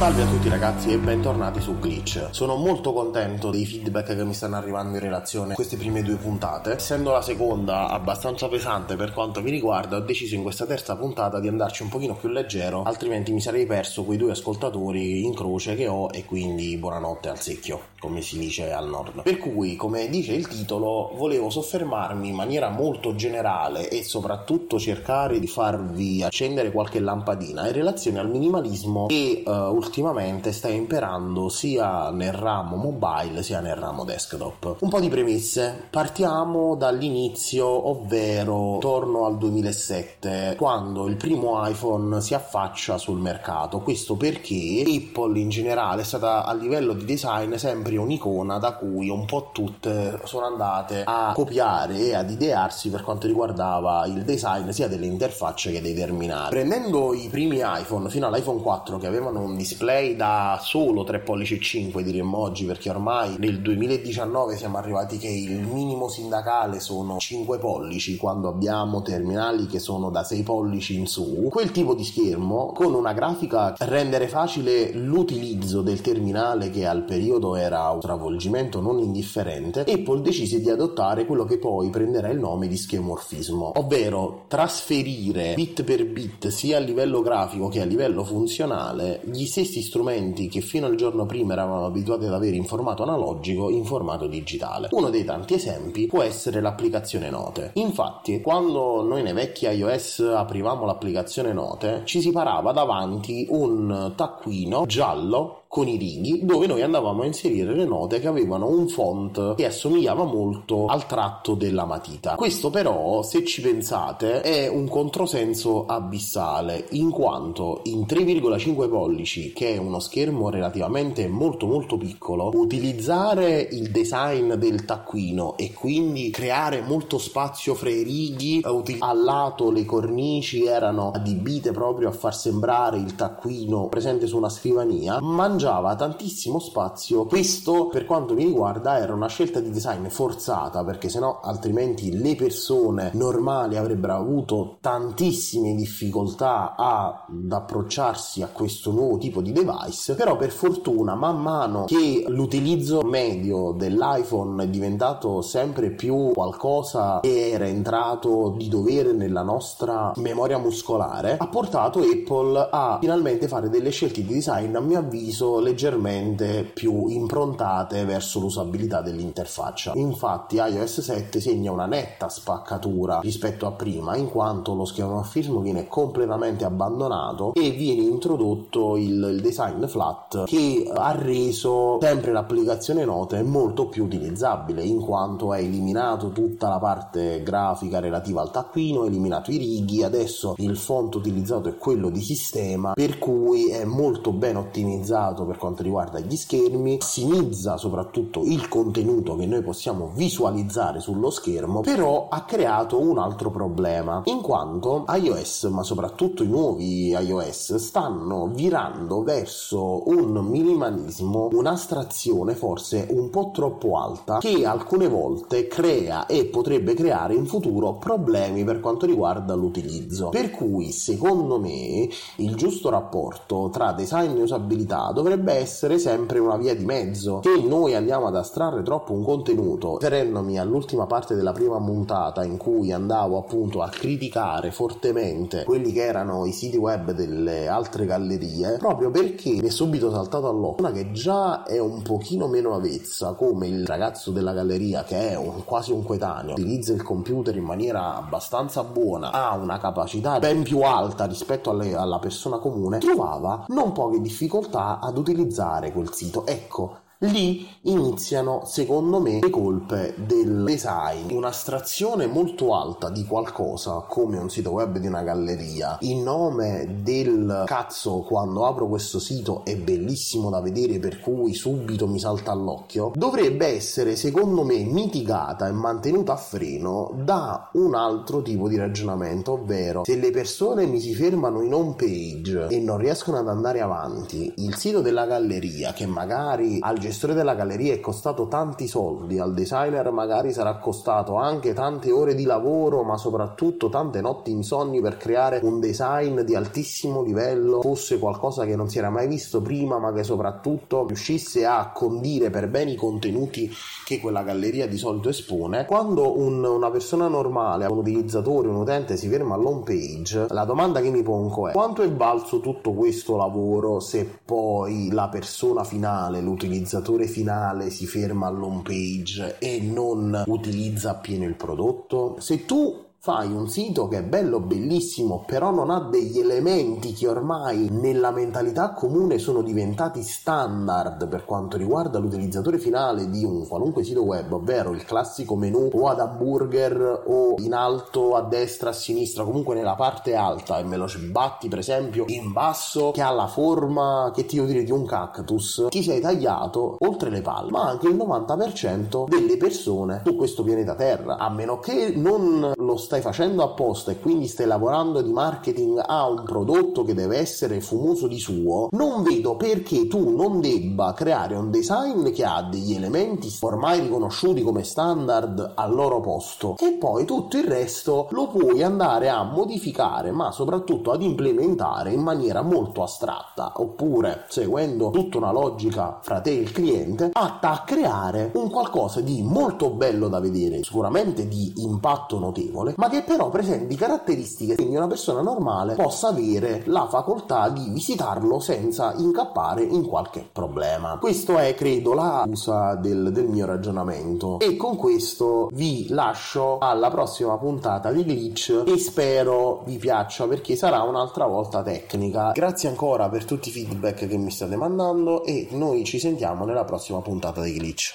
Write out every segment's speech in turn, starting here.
Salve a tutti ragazzi e bentornati su Glitch. Sono molto contento dei feedback che mi stanno arrivando in relazione a queste prime due puntate. Essendo la seconda abbastanza pesante per quanto mi riguarda, ho deciso in questa terza puntata di andarci un pochino più leggero, altrimenti mi sarei perso quei due ascoltatori in croce che ho e quindi buonanotte al secchio, come si dice al nord. Per cui, come dice il titolo, volevo soffermarmi in maniera molto generale e soprattutto cercare di farvi accendere qualche lampadina in relazione al minimalismo che uh, ultimamente sta imperando sia nel ramo mobile sia nel ramo desktop. Un po' di premesse. Partiamo dall'inizio, ovvero torno al 2007, quando il primo iPhone si affaccia sul mercato. Questo perché Apple in generale è stata a livello di design sempre un'icona da cui un po' tutte sono andate a copiare e ad idearsi per quanto riguardava il design sia delle interfacce che dei terminali. Prendendo i primi iPhone fino all'iPhone 4 che avevano un display display da solo 3 pollici e 5 diremmo oggi perché ormai nel 2019 siamo arrivati che il minimo sindacale sono 5 pollici quando abbiamo terminali che sono da 6 pollici in su. Quel tipo di schermo con una grafica rendere facile l'utilizzo del terminale che al periodo era un travolgimento non indifferente Apple decise di adottare quello che poi prenderà il nome di schemorfismo ovvero trasferire bit per bit sia a livello grafico che a livello funzionale gli stessi stessi strumenti che fino al giorno prima eravamo abituati ad avere in formato analogico in formato digitale. Uno dei tanti esempi può essere l'applicazione Note. Infatti, quando noi nei vecchi iOS aprivamo l'applicazione Note, ci si parava davanti un taccuino giallo con i righi dove noi andavamo a inserire le note che avevano un font che assomigliava molto al tratto della matita. Questo però, se ci pensate, è un controsenso abissale in quanto in 3,5 pollici, che è uno schermo relativamente molto molto piccolo, utilizzare il design del taccuino e quindi creare molto spazio fra i righi, al lato le cornici erano adibite proprio a far sembrare il taccuino presente su una scrivania, ma mangiava tantissimo spazio. Questo, per quanto mi riguarda, era una scelta di design forzata perché sennò altrimenti le persone normali avrebbero avuto tantissime difficoltà ad approcciarsi a questo nuovo tipo di device. Però per fortuna, man mano che l'utilizzo medio dell'iPhone è diventato sempre più qualcosa che era entrato di dovere nella nostra memoria muscolare, ha portato Apple a finalmente fare delle scelte di design, a mio avviso, leggermente più improntate verso l'usabilità dell'interfaccia. Infatti iOS 7 segna una netta spaccatura rispetto a prima, in quanto lo schemorfismo viene completamente abbandonato e viene introdotto il, il design flat che ha reso sempre l'applicazione note molto più utilizzabile, in quanto ha eliminato tutta la parte grafica relativa al taccuino, eliminato i righi, adesso il font utilizzato è quello di sistema, per cui è molto ben ottimizzato lato per quanto riguarda gli schermi, massimizza soprattutto il contenuto che noi possiamo visualizzare sullo schermo, però ha creato un altro problema, in quanto iOS, ma soprattutto i nuovi iOS, stanno virando verso un minimalismo, un'astrazione forse un po' troppo alta, che alcune volte crea e potrebbe creare in futuro problemi per quanto riguarda l'utilizzo. Per cui, secondo me, il giusto rapporto tra design e usabilità dovrebbe essere sempre una via di mezzo. Che noi andiamo ad astrarre troppo un contenuto, riferendomi all'ultima parte della prima puntata in cui andavo appunto a criticare fortemente quelli che erano i siti web delle altre gallerie, proprio perché mi è subito saltato all'occhio una che già è un pochino meno avezza, come il ragazzo della galleria che è un, quasi un coetaneo, utilizza il computer in maniera abbastanza buona, ha una capacità ben più alta rispetto alle, alla persona comune, trovava non poche difficoltà ad utilizzare quel sito. Ecco, Lì iniziano, secondo me, le colpe del design, un'astrazione molto alta di qualcosa come un sito web di una galleria. Il nome del cazzo quando apro questo sito è bellissimo da vedere, per cui subito mi salta all'occhio. Dovrebbe essere, secondo me, mitigata e mantenuta a freno da un altro tipo di ragionamento, ovvero se le persone mi si fermano in home page e non riescono ad andare avanti, il sito della galleria che magari al gestore della galleria è costato tanti soldi, al designer magari sarà costato anche tante ore di lavoro, ma soprattutto tante notti insonni per creare un design di altissimo livello, fosse qualcosa che non si era mai visto prima, ma che soprattutto riuscisse a condire per bene i contenuti che quella galleria di solito espone. Quando un, una persona normale, un utilizzatore, un utente si ferma all'home page, la domanda che mi pongo è quanto è valso tutto questo lavoro se poi la persona finale, l'utilizzatore finale si ferma all'home page e non utilizza appieno il prodotto? Se tu fai un sito che è bello, bellissimo, però non ha degli elementi che ormai nella mentalità comune sono diventati standard per quanto riguarda l'utilizzatore finale di un qualunque sito web, ovvero il classico menu o ad hamburger o in alto a destra, a sinistra, comunque nella parte alta e me lo sbatti per esempio in basso che ha la forma che ti devo dire di un cactus, ti sei tagliato oltre le palle, ma anche il 90% delle persone su questo pianeta Terra, a meno che non lo stai facendo apposta e quindi stai lavorando di marketing a un prodotto che deve essere fumoso di suo, non vedo perché tu non debba creare un design che ha degli elementi ormai riconosciuti come standard al loro posto. E poi tutto il resto lo puoi andare a modificare ma soprattutto ad implementare in maniera molto astratta. Oppure seguendo tutta una logica fra te e il cliente atta a creare un qualcosa di molto bello da vedere sicuramente di impatto notevole ma che però presenti caratteristiche che una persona normale possa avere la facoltà di visitarlo senza incappare in qualche problema. Questo è, credo, la usa del, del mio ragionamento. E con questo vi lascio alla prossima puntata di Glitch e spero vi piaccia perché sarà un'altra volta tecnica. Grazie ancora per tutti i feedback che mi state mandando e noi ci sentiamo nella prossima puntata di Glitch.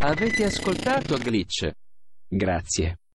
Avete ascoltato Glitch? Grazie.